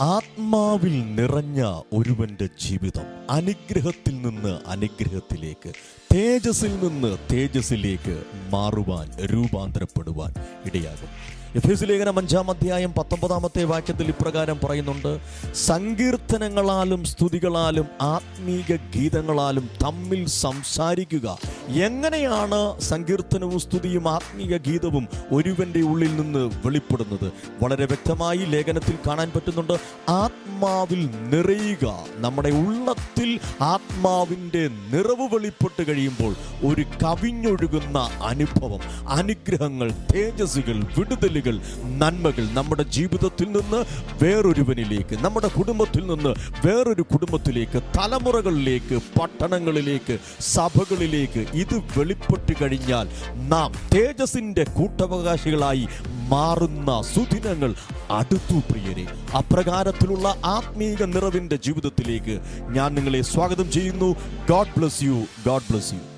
ആത്മാവിൽ നിറഞ്ഞ ഒരുവന്റെ ജീവിതം അനുഗ്രഹത്തിൽ നിന്ന് അനുഗ്രഹത്തിലേക്ക് തേജസ്സിൽ നിന്ന് തേജസ്സിലേക്ക് മാറുവാൻ രൂപാന്തരപ്പെടുവാൻ ഇടയാകും. എഫേസ് ലേഖനം അഞ്ചാം അധ്യായം പത്തൊമ്പതാമത്തെ വാക്യത്തിൽ ഇപ്രകാരം പറയുന്നുണ്ട്. സങ്കീർത്തനങ്ങളാലും സ്തുതികളാലും ആത്മീക ഗീതങ്ങളാലും തമ്മിൽ സംസാരിക്കുക. എങ്ങനെയാണ് സങ്കീർത്തനവും സ്തുതിയും ആത്മീക ഗീതവും ഒരുവന്റെ ഉള്ളിൽ നിന്ന് വെളിപ്പെടുന്നത്? വളരെ വ്യക്തമായി ലേഖനത്തിൽ കാണാൻ പറ്റുന്നുണ്ട്. ആത്മാവിൽ നിറയുക. നമ്മുടെ ഉള്ളത്തിൽ ആത്മാവിന്റെ നിറവ് വെളിപ്പെട്ട് കഴിയുമ്പോൾ ഒരു കവിഞ്ഞൊഴുകുന്ന അനുഭവം അനുഗ്രഹങ്ങൾ തേജസ്സുകൾ വിടുതലുകൾ നന്മകൾ നമ്മുടെ ജീവിതത്തിൽ നിന്ന് വേറൊരുവനിലേക്ക് നമ്മുടെ കുടുംബത്തിൽ നിന്ന് വേറൊരു കുടുംബത്തിലേക്ക് തലമുറകളിലേക്ക് പട്ടണങ്ങളിലേക്ക് സഭകളിലേക്ക് ഇത് വെളിപ്പെട്ട് കഴിഞ്ഞാൽ നാം തേജസിന്റെ കൂട്ടവകാശികളായി മാറുന്ന സുദിനങ്ങൾ അടുത്തു പ്രിയരെ. അപ്രകാരത്തിലുള്ള ആത്മീക നിറവിന്റെ ജീവിതത്തിലേക്ക് ഞാൻ നിങ്ങളെ സ്വാഗതം ചെയ്യുന്നു. God bless you God bless you